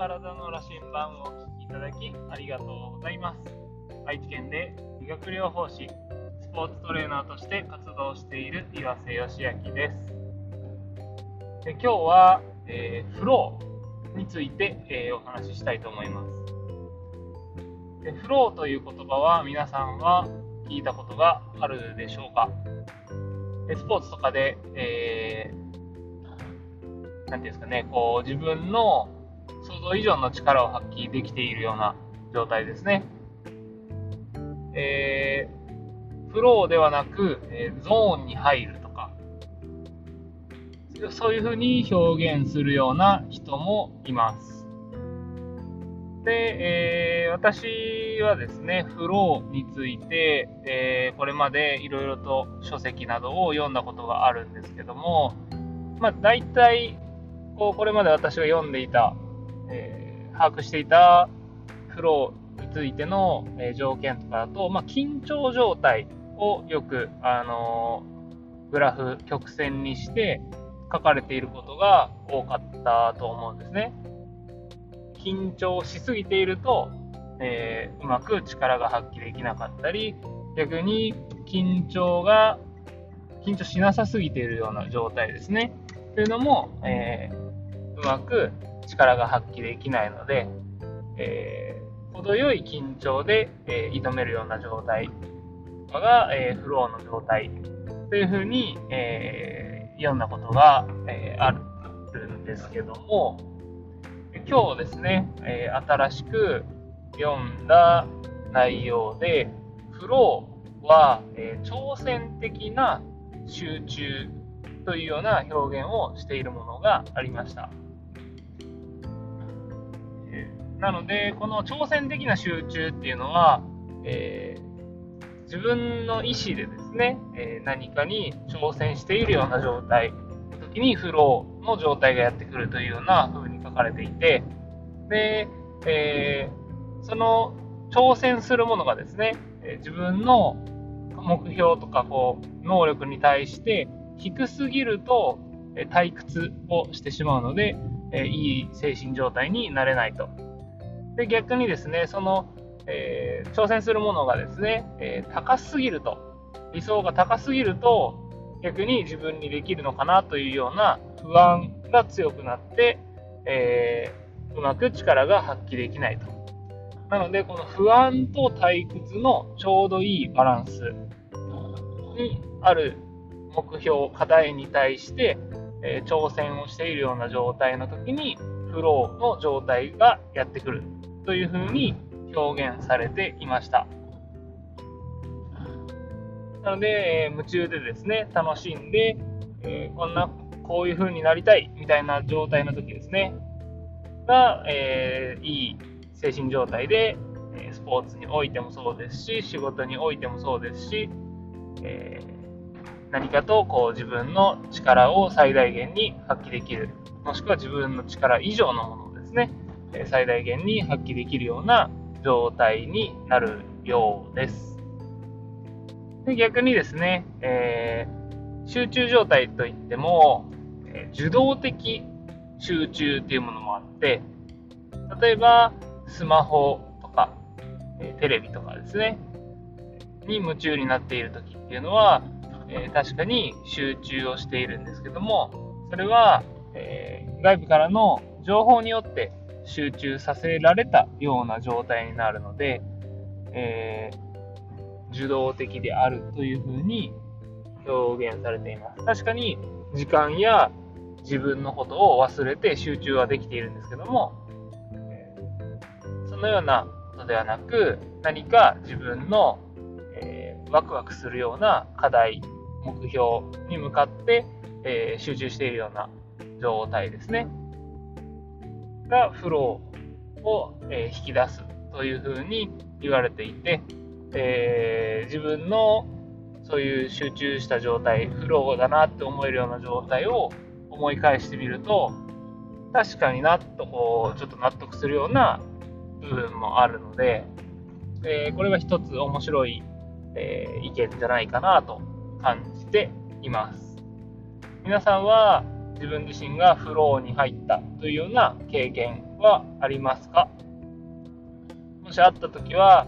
体の羅針盤をお聞きいただきありがとうございます。愛知県で理学療法士、スポーツトレーナーとして活動している岩瀬義明です。で今日は、えー、フローについて、えー、お話ししたいと思います。でフローという言葉は皆さんは聞いたことがあるでしょうか？スポーツとかで、えー、ていうんですかね、こう自分の想像以上の力を発揮できているような状態ですね。えー、フローではなく、えー、ゾーンに入るとか、そういうふうに表現するような人もいます。で、えー、私はですね、フローについて、えー、これまでいろいろと書籍などを読んだことがあるんですけども、まあ、大体こう、これまで私が読んでいた、えー、把握していたフローについての、え条件とかだと、まあ、緊張状態をよく、あのグラフ、曲線にして書かれていることが多かったと思うんですね。緊張しすぎていると、え、うまく力が発揮できなかったり、逆に緊張が、緊張しなさすぎているような状態ですね。というのも、えー、うまく力が発揮できないので、えー、程よい緊張で、え挑めるような状態が、えフローの状態というふうに、え読んだことが、えあるんですけども、今日ですね、えー、新しく読んだ内容で、フローは、えー、挑戦的な集中というような表現をしているものがありました。なので、この挑戦的な集中っていうのは、えー、自分の意思でですね、えー、何かに挑戦しているような状態の時にフローの状態がやってくるというような風に書かれていて、で、えー、その挑戦するものがですね、自分の目標とかこう能力に対して低すぎると退屈をしてしまうので、えいい精神状態になれないと。で逆にですね、その、えー、挑戦するものがですね、えー、高すぎると、理想が高すぎると、逆に自分にできるのかなというような不安が強くなって、えー、うまく力が発揮できないと。なので、この不安と退屈のちょうどいいバランスにある目標、課題に対して、えー、挑戦をしているような状態の時に、フローの状態がやってくるというふうに表現されていました。なので、えー、夢中でですね、楽しんで、えー、こんなこういう風になりたいみたいな状態の時ですね、が、えー、いい精神状態で、えスポーツにおいてもそうですし、仕事においてもそうですし、えー、何かとこう自分の力を最大限に発揮できる、もしくは自分の力以上のものをですね、最大限に発揮できるような状態になるようです。で逆にですね、えー、集中状態といっても、え受動的集中っていうものもあって、例えば、スマホとか、えテレビとかですね、に夢中になっている時っていうのは、えー、確かに集中をしているんですけども、それは、えー、外部からの情報によって集中させられたような状態になるので、えー、受動的であるというふうに表現されています。確かに時間や自分のことを忘れて集中はできているんですけども、そのようなことではなく、何か自分の、えー、ワクワクするような課題、目標に向かって、えー、集中しているような状態ですね。がフローを、えー、引き出すというふうに言われていて、えー、自分のそういう集中した状態、フローだなって思えるような状態を思い返してみると、確かになとこう、ちょっと納得するような部分もあるので、えー、これは一つ面白い、えー、意見じゃないかなと感じています。皆さんは自分自身がフローに入ったというような経験はありますか？もしあったときは、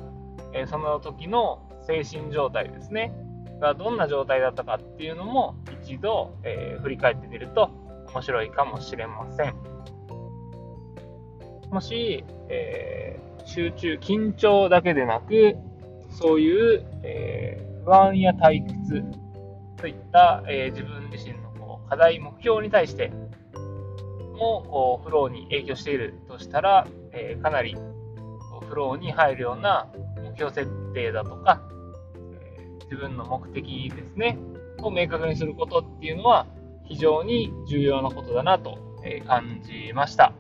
えその時の精神状態ですね、がどんな状態だったかっていうのも一度、え、振り返ってみると面白いかもしれません。もし、えー、集中、緊張だけでなく、そういう、えー、不安や退屈といった、え自分自身のこう課題、目標に対してもこうフローに影響しているとしたら、えかなりフローに入るような目標設定だとか、え自分の目的ですね、を明確にすることっていうのは非常に重要なことだなと感じました。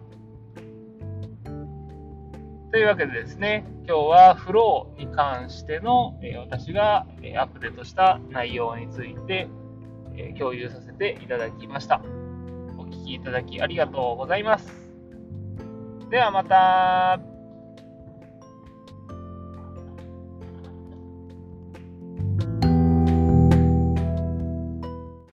というわけでですね、今日はフローに関しての私がアップデートした内容について共有させていただきました。お聴きいただきありがとうございます。ではまた。